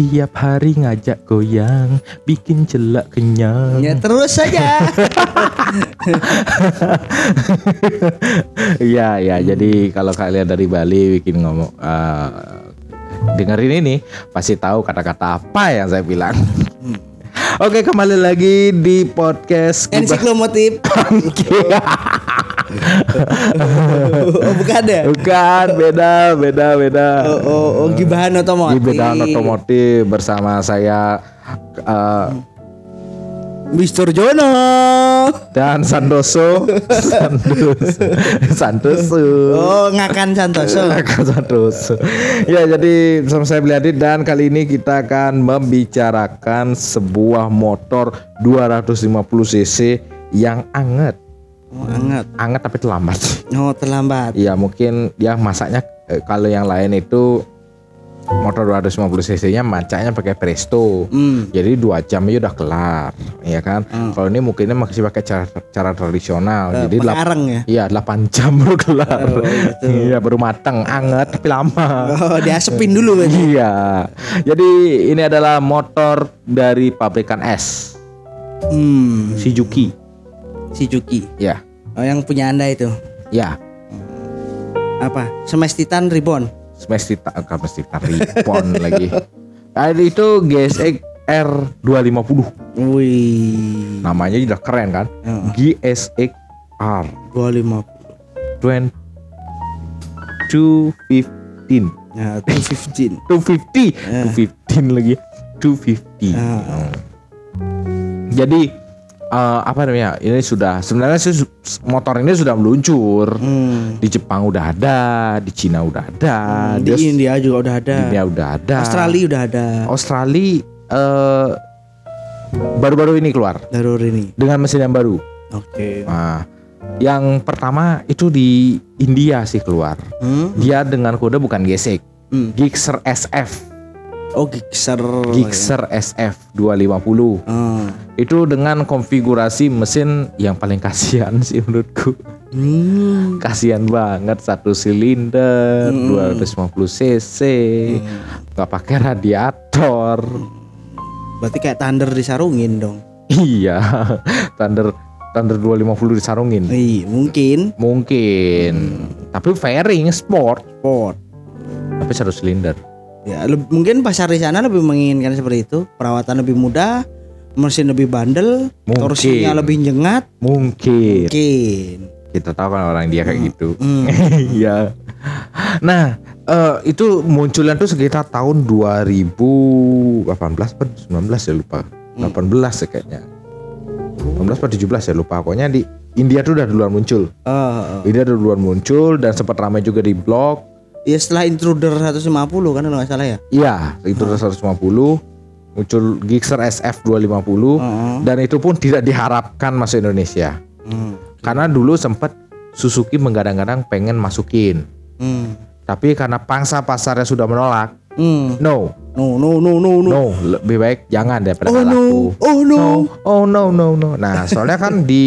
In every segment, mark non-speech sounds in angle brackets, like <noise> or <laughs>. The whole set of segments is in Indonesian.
Tiap hari ngajak goyang, bikin celak kenyang. Ya terus saja. Iya, <laughs> ya. Jadi kalau kalian dari Bali bikin ngomong eh, dengerin ini pasti tahu kata-kata apa yang saya bilang. Oke, kembali lagi di podcast Ensiklomotif. <laughs> oh, bukan ya? Bukan, beda, beda, beda. Oh, oh, oh gibahan otomotif. Di bidang otomotif bersama saya eh, Mister Jono. dan Santoso, Santoso, Santoso. Oh, ngakan Santoso. Akan Santoso. Ya jadi bersama saya Bliadi dan kali ini kita akan membicarakan sebuah motor 250 cc yang anget, Oh, hangat. anget tapi terlambat. Oh, terlambat. Iya mungkin ya masaknya eh, kalau yang lain itu motor 250 cc nya macanya pakai Presto. Hmm. Jadi dua jam aja udah kelar, ya kan? Hmm. Kalau ini mungkinnya masih pakai cara, cara tradisional. Eh, jadi areng ya. Iya 8 jam baru kelar. Oh, gitu. Iya baru matang, anget tapi lama. Oh, diasepin dulu berarti. Iya. Jadi ini adalah motor dari pabrikan S, Hmm. Suzuki. Si Juki. Ya, Oh, yang punya Anda itu. ya. Apa? Smash Titan Ribbon. Smash Titan, eh, Smash Titan Ripon <laughs> lagi. Ah, itu GSX R250. Wih. Namanya udah keren kan? Heeh. GSX R 250. 20 215. Nah, 215. 250 Eh. 215 lagi 250 Ah. Hmm. jadi eh, apa namanya ini sudah sebenarnya sih motor ini sudah meluncur Hmm. di Jepang udah ada di Cina udah ada Di di India juga udah ada. India udah ada Australia udah ada. Australia eh, baru-baru ini keluar Darur ini. dengan mesin yang baru Oke. nah yang pertama itu di India sih keluar Hmm? dia dengan kode bukan GSX Hmm. Gixxer SF Oh, Gixxer. Gixxer SF 250 Oh. itu dengan konfigurasi mesin yang paling kasihan <laughs> sih menurutku Hmm. kasihan banget satu silinder Hmm. 250 cc nggak pakai radiator Berarti kayak Thunder disarungin dong. <laughs> iya Thunder Thunder 250 disarungin Iya, mungkin. mungkin tapi fairing sport Sport. tapi satu silinder Ya, mungkin pasar di sana lebih menginginkan seperti itu. Perawatan lebih mudah, mesin lebih bandel, Mungkin. torsinya lebih nyengat. mungkin Mungkin. kita tahu kan orang dia kayak gitu Hmm. <laughs> Iya. Nah, eh, itu munculnya tuh sekitar tahun 2018 atau 19 ya lupa. 18 ya kayaknya. 18 atau 17 ya lupa. Pokoknya di India tuh udah duluan muncul. Oh, India udah duluan muncul dan sempat ramai juga di blog. Ya setelah intruder 150 kan kalau nggak salah ya. Iya, itu udah 150 muncul Gixxer SF 250 Heeh. dan itu pun tidak diharapkan masuk Indonesia. Hmm. Karena dulu sempat Suzuki menggadang-gadang pengen masukin. Hmm. Tapi karena pangsa pasarnya sudah menolak, Hmm. no, No, no, no, no, no. no, lebih baik jangan daripada Oh no, laku. oh no. No, oh no, no, no. Nah, soalnya kan <laughs> di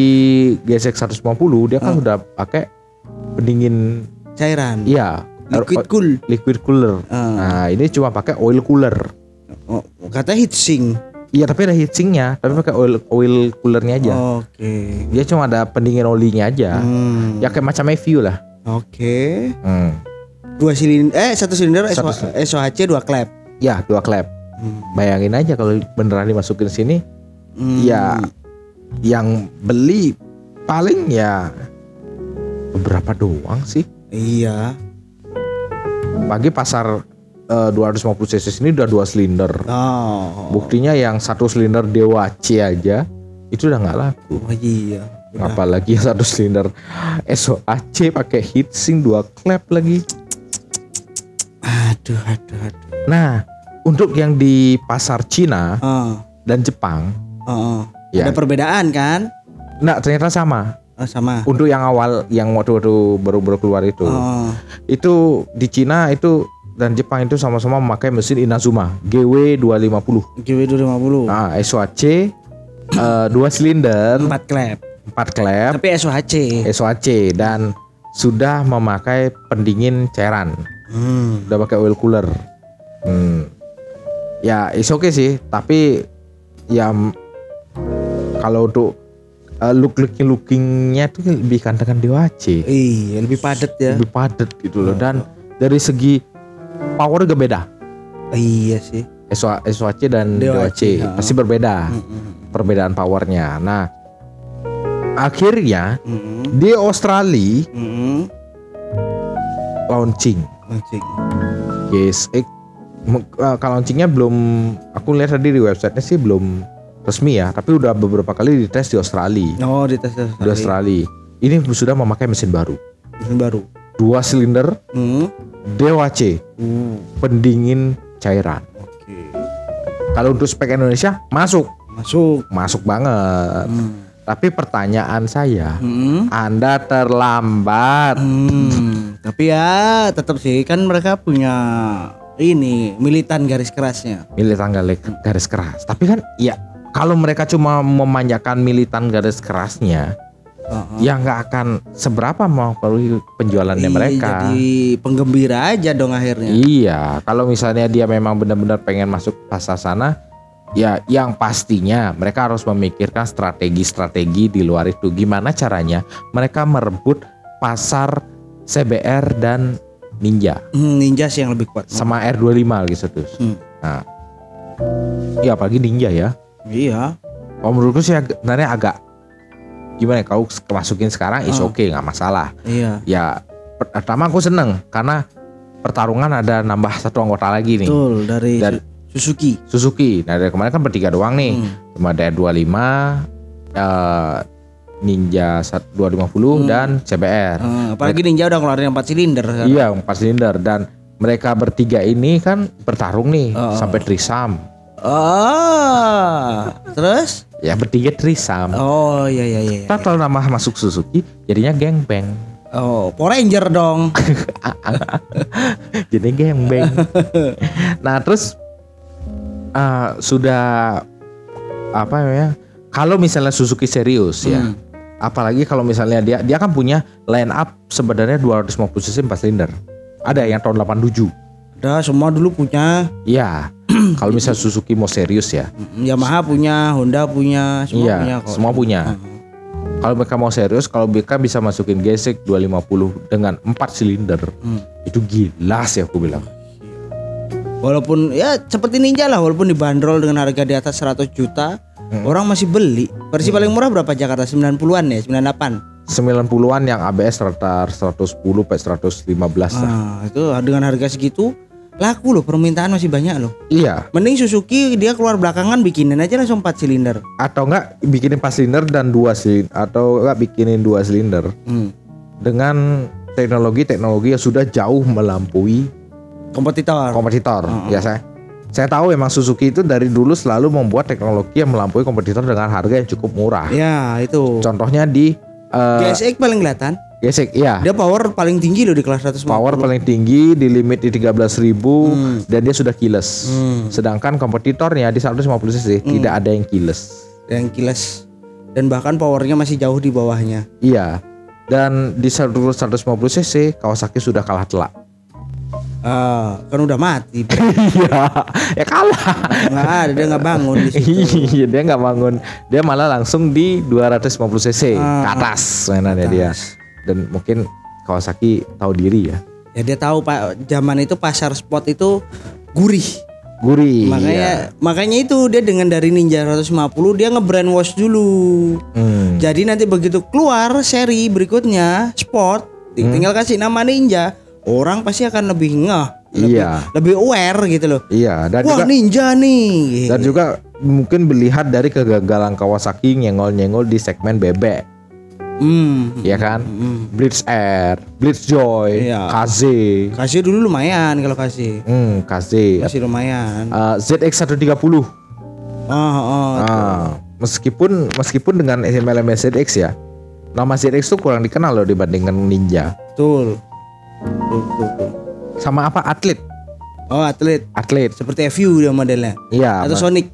GSX 150 dia kan udah pakai pendingin, Cairan. iya, Liquid cool. liquid cooler. Ah. Nah, ini cuma pakai oil cooler. Oh, katanya heatsink. Iya, tapi ada heatsinknya, tapi pakai oil oil coolernya aja. Oke. Dia cuma ada pendingin olinya aja. Hmm. Ya kayak macam Evu lah. Oke. Hmm. Dua silinder eh satu silinder Satu SO- SOHC dua klep. Ya, dua klep. Hmm. Bayangin aja kalau beneran dimasukin sini, Hmm. ya yang beli paling ya beberapa doang sih. Iya. Pagi pasar eh, 250 cc ini udah dua silinder. Oh. Buktinya yang satu silinder Dewa C aja itu udah nggak laku. Oh iya. Udah. Apalagi yang satu silinder SOAC pakai heatsink dua klep lagi. Aduh, aduh, aduh. Nah, untuk yang di pasar Cina Oh, dan Jepang, oh, oh. Ya. Ada perbedaan kan? nah ternyata sama. Oh, sama. Untuk yang awal yang waktu-waktu baru-baru keluar itu. Oh. Itu di Cina itu dan Jepang itu sama-sama memakai mesin Inazuma GW250. GW 250. Nah, SOAC eh, dua silinder, Empat klep. empat klep, Tapi SOHC. SOAC dan sudah memakai pendingin cairan. Hmm. Udah pakai oil cooler. Hmm. ya is oke sih tapi ya kalau untuk uh, look looking lookingnya tuh lebih kantengan DOAC Iya, lebih padat ya. lebih padat gitu loh dan dari segi power juga beda Iya sih. SOAC dan DOAC ha. pasti berbeda Mm-mm. perbedaan powernya nah akhirnya Mm-mm. di Australia Mm-mm. launching Launching. GSX M- uh, kalau launchingnya belum aku lihat tadi di websitenya sih belum resmi ya tapi udah beberapa kali dites di Australia Oh, di tes tes di Australia ini sudah memakai mesin baru Mesin baru. dua silinder Hmm. DOAC Uh, pendingin cairan Oke. kalau untuk spek Indonesia masuk Masuk. masuk banget Hmm. tapi pertanyaan saya Hmm. Anda terlambat Hmm. Tapi ya tetap sih kan mereka punya ini militan garis kerasnya. militan garis, garis keras tapi kan ya kalau mereka cuma memanjakan militan garis kerasnya Heeh. ya nggak akan seberapa mau perlu penjualannya Iya, mereka Jadi penggembira aja dong akhirnya. iya kalau misalnya dia memang benar-benar pengen masuk pasar sana ya yang pastinya mereka harus memikirkan strategi-strategi di luar itu gimana caranya mereka merebut pasar CBR dan Ninja Hmm, ninja sih yang lebih kuat. sama R25 gitu tuh Hmm. nah ya apalagi Ninja ya Iya. kalau menurutku sih sebenarnya agak gimana ya kau masukin sekarang is Ah. oke nggak masalah Iya. ya pertama aku seneng karena pertarungan ada nambah satu anggota lagi nih Betul dari Dan- Su- Suzuki. Suzuki nah dari kemarin kan bertiga doang nih Hmm. cuma ada 25 eh, Ninja 250 Hmm. dan CBR Eh, apalagi ninja udah ngeluarin 4 silinder kan. iya empat silinder dan mereka bertiga ini kan bertarung nih Oh. sampai trisam Oh. Terus? ya bertiga trisam Oh iya iya iya. Ntar kalau nama masuk Suzuki jadinya gengbeng Oh, Power Ranger dong. <laughs> jadi gembeng. nah terus eh, sudah apa ya? Kalau misalnya Suzuki serius ya, Hmm. apalagi kalau misalnya dia dia kan punya line up sebenarnya 250 cc 4 silinder. Ada yang tahun 87. Udah semua dulu punya. Iya. <clears throat> kalau misalnya Suzuki mau serius ya, Yamaha punya, Honda punya, semua iya, punya kok. semua punya. Kalau mereka mau serius, kalau mereka bisa masukin gesek 250 dengan 4 silinder, Hmm. itu gila sih aku bilang. Walaupun ya seperti Ninja lah, walaupun dibanderol dengan harga di atas 100 juta, Hmm. orang masih beli. Versi paling murah berapa Jakarta? 90-an ya, 98. 90-an yang ABS rata 110 sampai 115 lah. Nah, itu dengan harga segitu laku loh, permintaan masih banyak loh. Iya, Mending Suzuki dia keluar belakangan bikinin aja langsung 4 silinder. atau enggak bikinin 4 silinder dan 2 silinder atau enggak bikinin 2 silinder Hmm. dengan teknologi-teknologi yang sudah jauh melampaui Kompetitor. kompetitor. Ya saya saya tahu memang Suzuki itu dari dulu selalu membuat teknologi yang melampaui kompetitor dengan harga yang cukup murah. ya, itu. Contohnya di eh, GSX paling kelihatan. Gesek, iya. Dia power paling tinggi loh di kelas 150. Power paling tinggi di limit di 13.000 Hmm. dan dia sudah keyless. Hmm. Sedangkan kompetitornya di 150 cc tidak ada yang keyless. yang kilas dan bahkan powernya masih jauh di bawahnya. Iya. Dan di 150 cc Kawasaki sudah kalah telak. Ah, kan udah mati. <laughs> Iya, ya kalah. Nggak ada dia nggak bangun di situ. Iya, dia nggak bangun. Dia malah langsung di 250 cc ke Ah, atas mainannya dia. Dan mungkin Kawasaki tahu diri ya. Ya dia tahu Pak, zaman itu pasar spot itu gurih. Gurih. makanya makanya itu dia dengan dari Ninja 150 dia nge-brand wash dulu. iya. Hmm. Jadi nanti begitu keluar seri berikutnya sport, Hmm. tinggal kasih nama Ninja, orang pasti akan lebih ngeh, lebih, Iya. lebih aware gitu loh. Iya, dan Wah juga Ninja nih. dan juga mungkin melihat dari kegagalan Kawasaki nyengol-nyengol di segmen bebek, Hmm. ya kan? Hmm. Blitz Air, Blitz Joy, Iya. KZ, Kasih dulu lumayan kalau kasih. hmm, KZ, Masih lumayan. uh, ZX130. Oh, oh. Ah, meskipun meskipun dengan elemen ZX ya, nama ZX itu kurang dikenal loh dibandingkan Ninja. Betul. Betul, betul, betul. Sama apa atlet? Oh, atlet. Atlet. Seperti FU dia modelnya. Iya. Atau Sonic.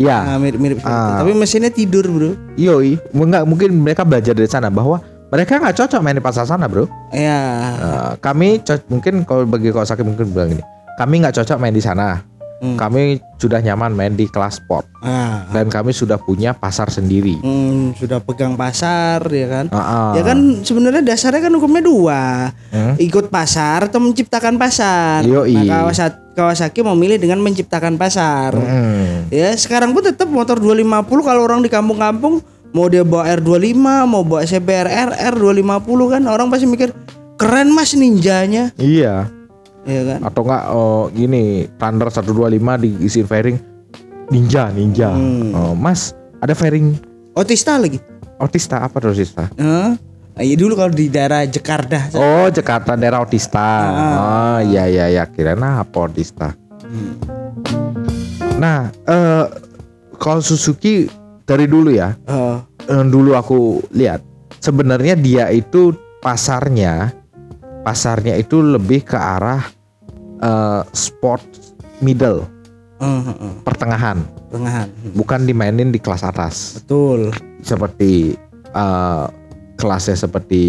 Iya. Nah, mirip-mirip. Ah. Tapi mesinnya tidur, Bro. Yoi, enggak mungkin mereka belajar dari sana bahwa mereka nggak cocok main di pasar sana, bro. Ya. Eh, kami mungkin kalau bagi Kawasaki mungkin bilang gini, kami nggak cocok main di sana. Hmm. kami sudah nyaman main di kelas sport Ah, dan kami sudah punya pasar sendiri. hmm, sudah pegang pasar ya kan. Ah, ah. Ya kan sebenarnya dasarnya kan hukumnya dua. Hmm? Ikut pasar atau menciptakan pasar. Yoi. Nah, Kawasaki, Kawasaki memilih dengan menciptakan pasar. Hmm. Ya, sekarang pun tetap motor 250 kalau orang di kampung-kampung mau dia bawa R25, mau bawa CBR RR 250 kan orang pasti mikir keren Mas ninjanya. Iya. Ya kan? Atau enggak oh, gini Thunder 125 diisiin fairing Ninja, Ninja. Hmm. Oh, Mas, ada fairing Otista lagi. Otista apa tuh Otista? Hah? Ah, Iya dulu kalau di daerah Jakarta. Oh, Jakarta daerah Otista. Oh, iya iya iya, kirain apa Otista. Nah, eh kalau Suzuki dari dulu ya, eh, dulu aku lihat sebenarnya dia itu pasarnya pasarnya itu lebih ke arah eh, sport middle oh, oh. pertengahan Tengahan. bukan dimainin di kelas atas Betul. seperti eh, kelasnya seperti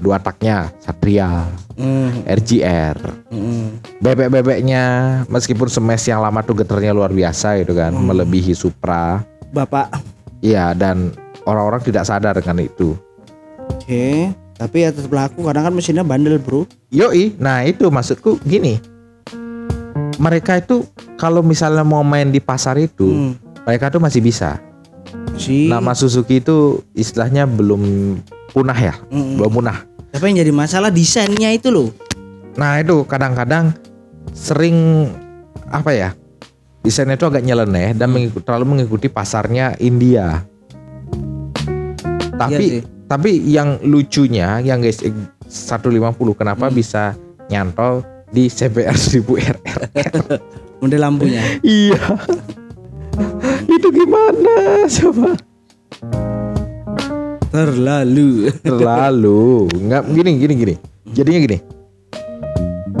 dua taknya Satria Hmm, RGR hmm. bebek-bebeknya meskipun smash yang lama tuh geternya luar biasa gitu kan melebihi Supra Bapak. iya dan orang-orang tidak sadar dengan itu Oke. Tapi ya tetap laku kadang kan mesinnya bandel, Bro. Yoi, nah itu maksudku gini. Mereka itu kalau misalnya mau main di pasar itu, Hmm. mereka tuh masih bisa. Si Nama Suzuki itu istilahnya belum punah ya, Mm-mm. belum punah. Tapi yang jadi masalah desainnya itu loh. Nah itu kadang-kadang sering apa ya, desainnya itu agak nyeleneh dan mengikut, terlalu mengikuti pasarnya India. Tapi Iya tapi yang lucunya yang guys 150 kenapa bisa nyantol di CBR 1000 RR? Model lampunya. Iya. <laughs> itu gimana coba? Terlalu. Terlalu. Enggak gini gini gini. Jadinya gini.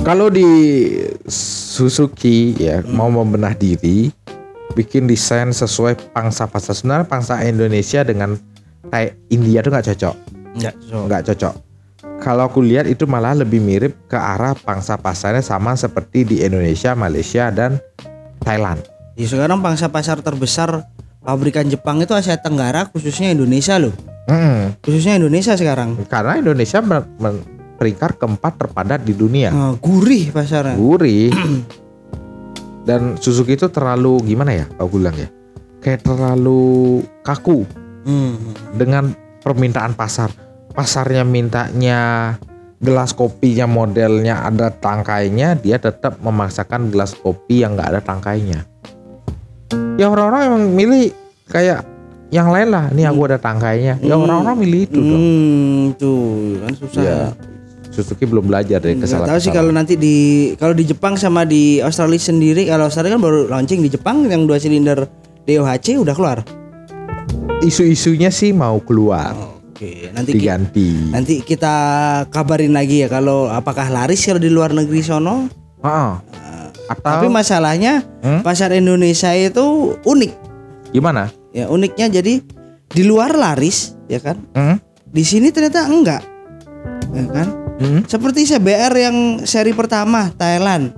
Kalau di Suzuki ya mau membenah diri bikin desain sesuai pangsa pasar sebenarnya pangsa Indonesia dengan kayak India tuh nggak cocok Enggak, so. nggak cocok kalau aku lihat itu malah lebih mirip ke arah pangsa pasarnya sama seperti di Indonesia Malaysia dan Thailand Ya sekarang pangsa pasar terbesar pabrikan Jepang itu Asia Tenggara khususnya Indonesia loh. Mm, Khususnya Indonesia sekarang. karena Indonesia peringkat keempat terpadat di dunia Ah, gurih pasarnya. gurih <clears throat> dan Suzuki itu terlalu gimana ya aku bilang ya kayak terlalu kaku Hmm. dengan permintaan pasar pasarnya mintanya gelas kopinya modelnya ada tangkainya dia tetap memaksakan gelas kopi yang nggak ada tangkainya. Ya orang-orang emang milih kayak yang lain lah. Ini aku ada tangkainya. Ya Hmm. orang-orang milih itu dong. Hmm, tuh kan susah. ya Suzuki belum belajar dari kesalahan tahu sih kalau nanti di kalau di Jepang sama di Australia sendiri kalau Australia kan baru launching di Jepang yang dua silinder DOHC udah keluar. isu-isunya sih mau keluar Oke, nanti ki- diganti nanti kita kabarin lagi ya kalau apakah laris kalau di luar negeri sono. Heeh. atau Tapi masalahnya Hmm? pasar Indonesia itu unik. gimana Ya uniknya jadi di luar laris ya kan. Hmm? Di sini ternyata enggak. Ya kan? Hmm? Seperti CBR yang seri pertama Thailand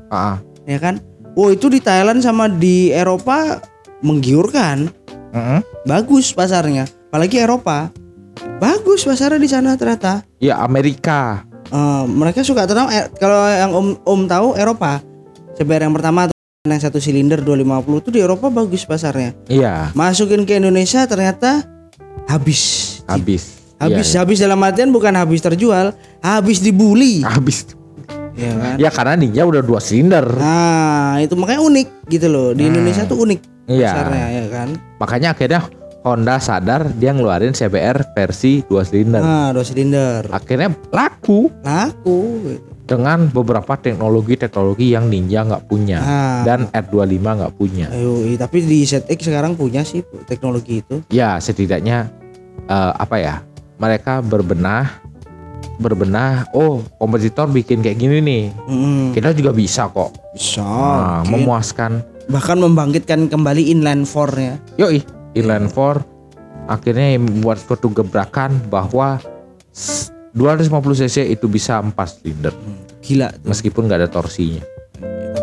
ya kan. Oh itu di Thailand sama di Eropa menggiurkan. mm-mm. Bagus pasarnya. Apalagi Eropa. Bagus pasarnya di sana ternyata. ya Amerika Eh, mereka suka terutama eh, kalau yang Om Om tahu Eropa. CBR yang pertama yang satu silinder 250 itu di Eropa bagus pasarnya. iya Masukin ke Indonesia ternyata habis. habis Habis Iya, habis dalam artian bukan habis terjual, habis dibully. iya. habis Ya kan? ya karena Ninja udah dua silinder Nah, itu makanya unik gitu loh. Di Indonesia tuh unik Iya. pasarnya ya kan. makanya akhirnya Honda sadar dia ngeluarin CBR versi dua silinder Nah, dua silinder. akhirnya laku Laku gitu. dengan beberapa teknologi-teknologi yang Ninja nggak punya Ah. dan R25 nggak punya Ayo, tapi di ZX sekarang punya sih teknologi itu. ya setidaknya eh, apa ya mereka berbenah berbenah oh kompetitor bikin kayak gini nih Mm, kita juga bisa kok bisa. nah, memuaskan Bahkan membangkitkan kembali inline four-nya. yoi inline 4 akhirnya membuat suatu gebrakan bahwa s- 250 cc itu bisa 4 silinder Gila tuh. meskipun nggak ada torsinya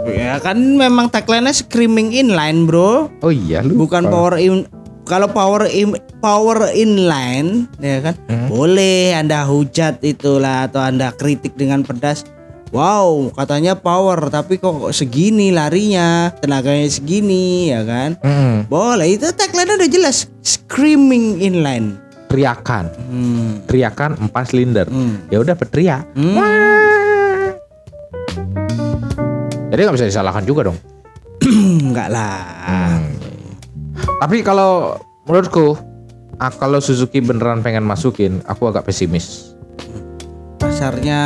Ya kan memang tagline-nya screaming inline, Bro. Oh iya lu. Bukan power in kalau power in, power inline ya kan boleh Anda hujat itulah atau Anda kritik dengan pedas. Wow, katanya power tapi kok segini larinya, tenaganya segini ya kan? Mm, Boleh, itu tagline udah jelas screaming inline. teriakan. Hmm. Teriakan empat silinder. Hmm. Ya udah berteriak. Hmm. Wah. Jadi nggak bisa disalahkan juga dong. <clears throat> Enggak lah. Tapi kalau menurutku, ah, kalau Suzuki beneran pengen masukin, aku agak pesimis. Pasarnya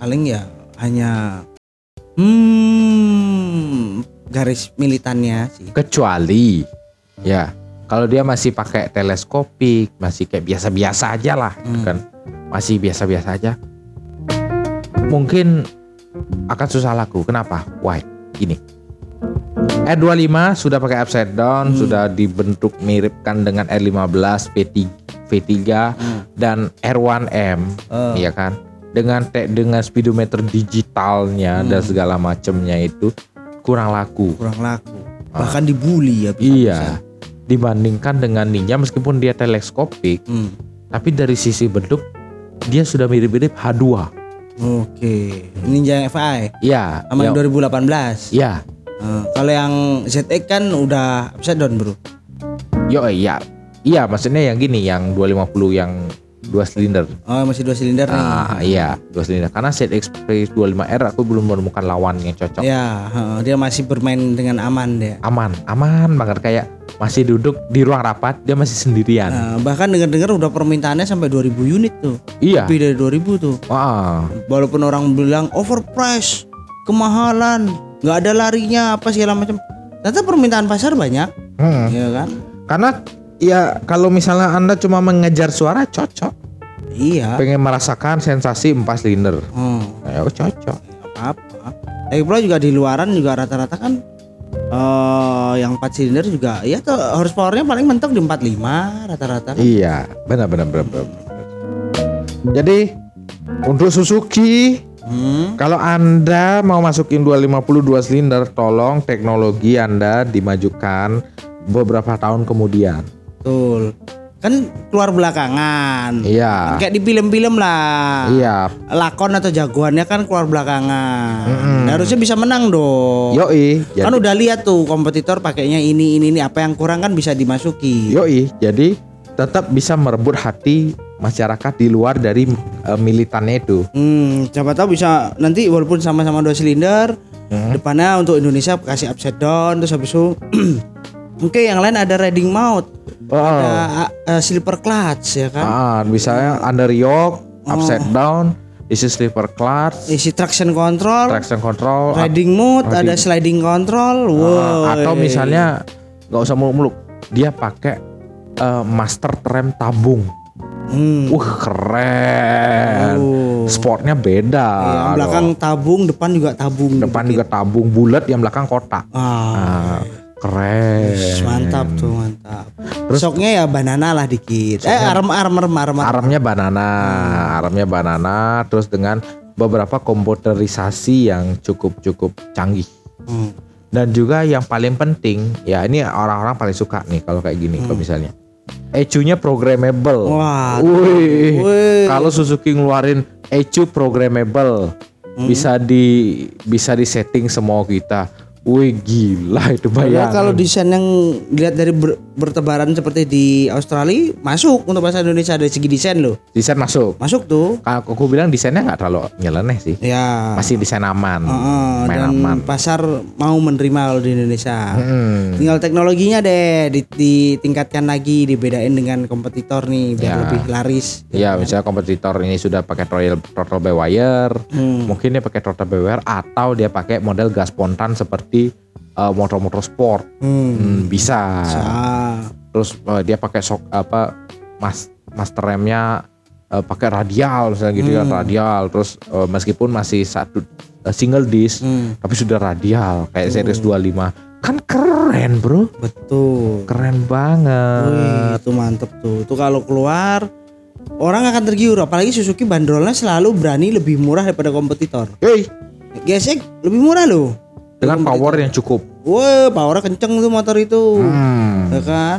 paling ya hanya hmm garis militannya sih. Kecuali, ya, kalau dia masih pakai teleskopik, masih kayak biasa-biasa aja lah, Hmm. kan? Masih biasa-biasa aja. Mungkin akan susah laku. Kenapa? Why? Gini. R25 sudah pakai upside down, Hmm. sudah dibentuk miripkan dengan R15 V3, V3 Hmm. dan R1M, Oh. ya kan? Dengan te- dengan speedometer digitalnya dan segala macamnya itu kurang laku. kurang laku. Bahkan dibully ya. bisa-bisa. Iya. Dibandingkan dengan Ninja meskipun dia teleskopik, Hmm. tapi dari sisi bentuk dia sudah mirip-mirip H2. Oke. Ninja FI Iya. sama yang yang- 2018. Iya. Eh, kalau yang ZX kan udah upside down, Bro. Yo iya. Iya, maksudnya yang gini yang 250 yang dua silinder. Oh, masih dua silinder nih. Ah, iya, dua silinder. Karena ZX Space 25R aku belum menemukan lawan yang cocok. Ya, heeh, dia masih bermain dengan aman dia. Aman, aman banget kayak masih duduk di ruang rapat, dia masih sendirian. Nah, bahkan dengar-dengar udah permintaannya sampai 2000 unit tuh. Iya. Lebih dari 2000 tuh. Wah. Walaupun orang bilang overprice, kemahalan, nggak ada larinya apa segala macam. Ternyata permintaan pasar banyak, Hmm. ya kan? Karena ya kalau misalnya Anda cuma mengejar suara cocok. Iya. Pengen merasakan sensasi empat silinder. Hmm, Ya cocok. apa-apa. Lagi pula juga di luaran juga rata-rata kan eh yang 4 silinder juga ya tuh horsepowernya paling mentok di 45 rata-rata. kan. Iya, benar benar benar. benar, benar. Jadi untuk Suzuki Hmm. kalau Anda mau masukin 250 dua silinder, tolong teknologi Anda dimajukan beberapa tahun kemudian. Betul. Kan keluar belakangan. Iya. Kayak di film-film lah. Iya. Lakon atau jagoannya kan keluar belakangan. Mm-mm. Nah, harusnya bisa menang dong. Yoi. Jadi, Kan udah lihat tuh kompetitor pakainya ini ini ini apa yang kurang kan bisa dimasuki. yoi. Jadi tetap bisa merebut hati masyarakat di luar dari eh, militannya itu. Hmm, siapa tahu bisa nanti walaupun sama-sama dua silinder, Hmm. depannya untuk Indonesia kasih upside down terus habis itu <clears throat> Oke, yang lain ada riding mount, Oh. ada uh, slipper clutch ya kan, Ah, misalnya under yoke, upside down, isi slipper clutch, isi traction control, traction control, riding mode, ada sliding control, wow. Ah, atau misalnya nggak usah muluk-muluk, dia pakai eh, master tram tabung. Hmm. Uh keren. Oh. Sportnya beda. Iya, yang belakang tabung, depan juga tabung. loh. depan juga tabung bulat, yang belakang kotak. Ah, Ah, keren. mantap tuh, mantap. Soknya ya banana lah dikit. Eh, arm arm arm arm. Armnya banana, armnya banana, terus dengan beberapa komputerisasi yang cukup cukup canggih. Hmm. Dan juga yang paling penting, ya ini orang-orang paling suka nih kalau kayak gini, kalau misalnya. ECU-nya programmable. Wah. Wih. Wih. Kalau Suzuki ngeluarin ECU programmable, bisa di bisa di setting semua kita. Wih gila itu Ya, bayang. kalau desain yang dilihat dari ber- bertebaran seperti di Australia masuk untuk bahasa Indonesia dari segi desain loh. Desain masuk. Masuk tuh. Kalau aku bilang desainnya nggak terlalu nyeleneh sih. Ya. Masih desain aman. Heeh, main dan aman. pasar mau menerima kalau di Indonesia. Hmm. Tinggal teknologinya deh di- ditingkatkan lagi, dibedain dengan kompetitor nih biar Ya. lebih laris. Ya, misalnya kompetitor ini sudah pakai throttle, throttle by wire, Hmm. mungkin dia pakai throttle by wire atau dia pakai model gas spontan seperti uh, motor-motor sport. Hmm. Hmm, bisa. Ah. Terus uh, dia pakai sok apa mas master remnya uh, pakai radial misalnya gitu kan radial. Terus uh, meskipun masih satu uh, single disc Hmm. tapi sudah radial kayak series 25. Kan keren, Bro. Betul. Keren Wih, banget. itu mantep tuh. Itu kalau keluar orang akan tergiur apalagi Suzuki bandrolnya selalu berani lebih murah daripada kompetitor. Yoi. GSX lebih murah loh. Dengan power yang cukup. Wah, powernya kenceng tuh motor itu. Hmm. Ya kan?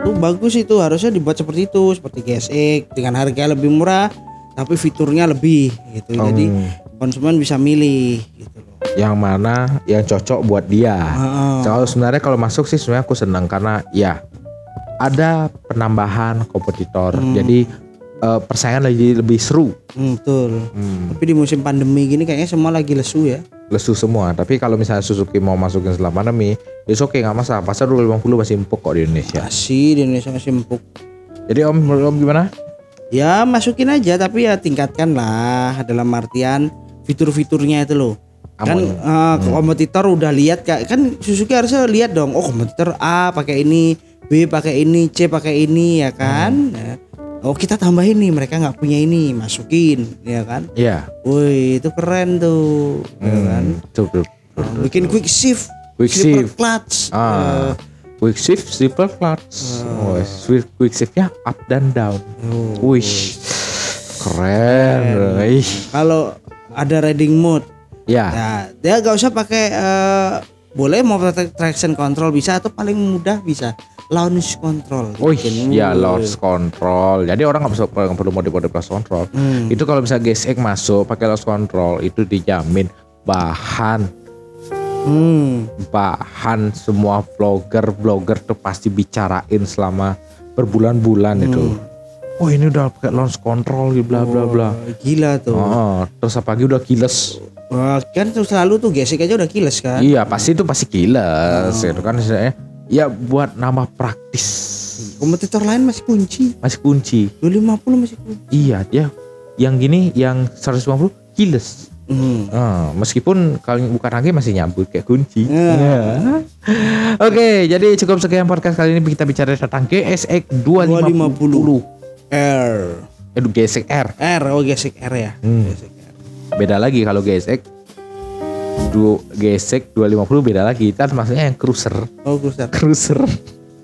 Tuh bagus itu harusnya dibuat seperti itu, seperti GSX dengan harga lebih murah tapi fiturnya lebih gitu. Jadi Hmm. konsumen bisa milih gitu loh. Yang mana yang cocok buat dia. Heeh. Kalau sebenarnya kalau masuk sih sebenarnya aku senang karena ya ada penambahan kompetitor. Jadi eh, persaingan lagi lebih seru. Hmm, betul. Hmm, Tapi di musim pandemi gini kayaknya semua lagi lesu ya. Lesu semua. Tapi kalau misalnya Suzuki mau masukin setelah pandemi, itu oke nggak masalah. Pasar 250 masih empuk kok di Indonesia. Masih di Indonesia masih empuk. Jadi Om, menurut Om gimana? Ya masukin aja tapi ya tingkatkan lah dalam artian fitur-fiturnya itu loh. Kan Aman. eh, kompetitor udah lihat kayak kan Suzuki harusnya lihat dong. Oh kompetitor A pakai ini, B pakai ini, C pakai ini ya kan. Nah, Oh kita tambahin nih mereka nggak punya ini masukin ya kan. Iya. Woi itu keren tuh. Ya kan. Hmm, tuh, tuh. Nah, Bikin quick shift, Quick slipper shift. clutch. Ah, quick shift, slipper clutch. Oh, swift quick shiftnya up dan down. Oh. Wih, keren. Ih, Kalau ada riding mode ya. Nah, dia gak usah pakai eh, boleh mau pakai traction control bisa atau paling mudah bisa launch control. Wih, Bikin, ya wuh. launch control. Jadi orang nggak perlu nggak perlu mode-mode launch control. Hmm. Itu kalau misalnya GSX masuk pakai launch control itu dijamin bahan Hmm. bahan semua vlogger blogger tuh pasti bicarain selama berbulan-bulan itu. Oh ini udah pakai launch control bla bla bla. Wah, Gila tuh. Oh, terus apalagi udah kiles. Wah, kan tuh selalu tuh gesek aja udah kiles kan. Iya pasti itu pasti kiles itu kan istilahnya. Ya buat nama praktis Kompetitor lain masih kunci. masih kunci. 250 masih kunci. Iya ya. Yang gini yang 150 kiles. Hmm. Ah, meskipun kalau bukan lagi masih nyambut kayak kunci. Ya. Ya. <laughs> Oke, jadi cukup sekian podcast kali ini kita bicara tentang GSX 250. R. Eh, GSX R. R oh gesek R ya. Hmm. Gesek R. Beda lagi kalau GSX du, GSX 250 beda lagi. Itu maksudnya yang cruiser. Oh cruiser. Cruiser.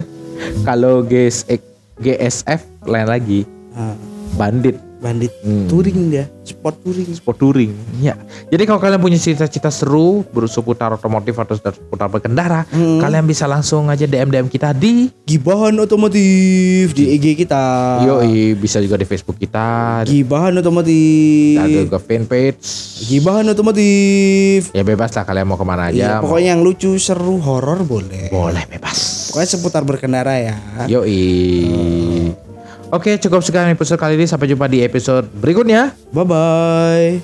<laughs> kalau GSX GSF lain lagi. Ah, Bandit. Bandit Hmm. touring dia, sport touring. sport touring. Ya. Jadi kalau kalian punya cita-cita seru seputar otomotif atau seputar berkendara, Hmm. kalian bisa langsung aja DM DM kita di Gibahan otomotif di IG kita. Yoi, bisa juga di Facebook kita, Gibahan otomotif. ada juga fanpage. Gibahan otomotif. Ya bebas lah kalian mau ke mana Iya, aja. mau- pokoknya yang lucu, seru, horor boleh. boleh bebas. Pokoknya seputar berkendara ya. Yoi. Oke, cukup sekian episode kali ini. Sampai jumpa di episode berikutnya. Bye bye.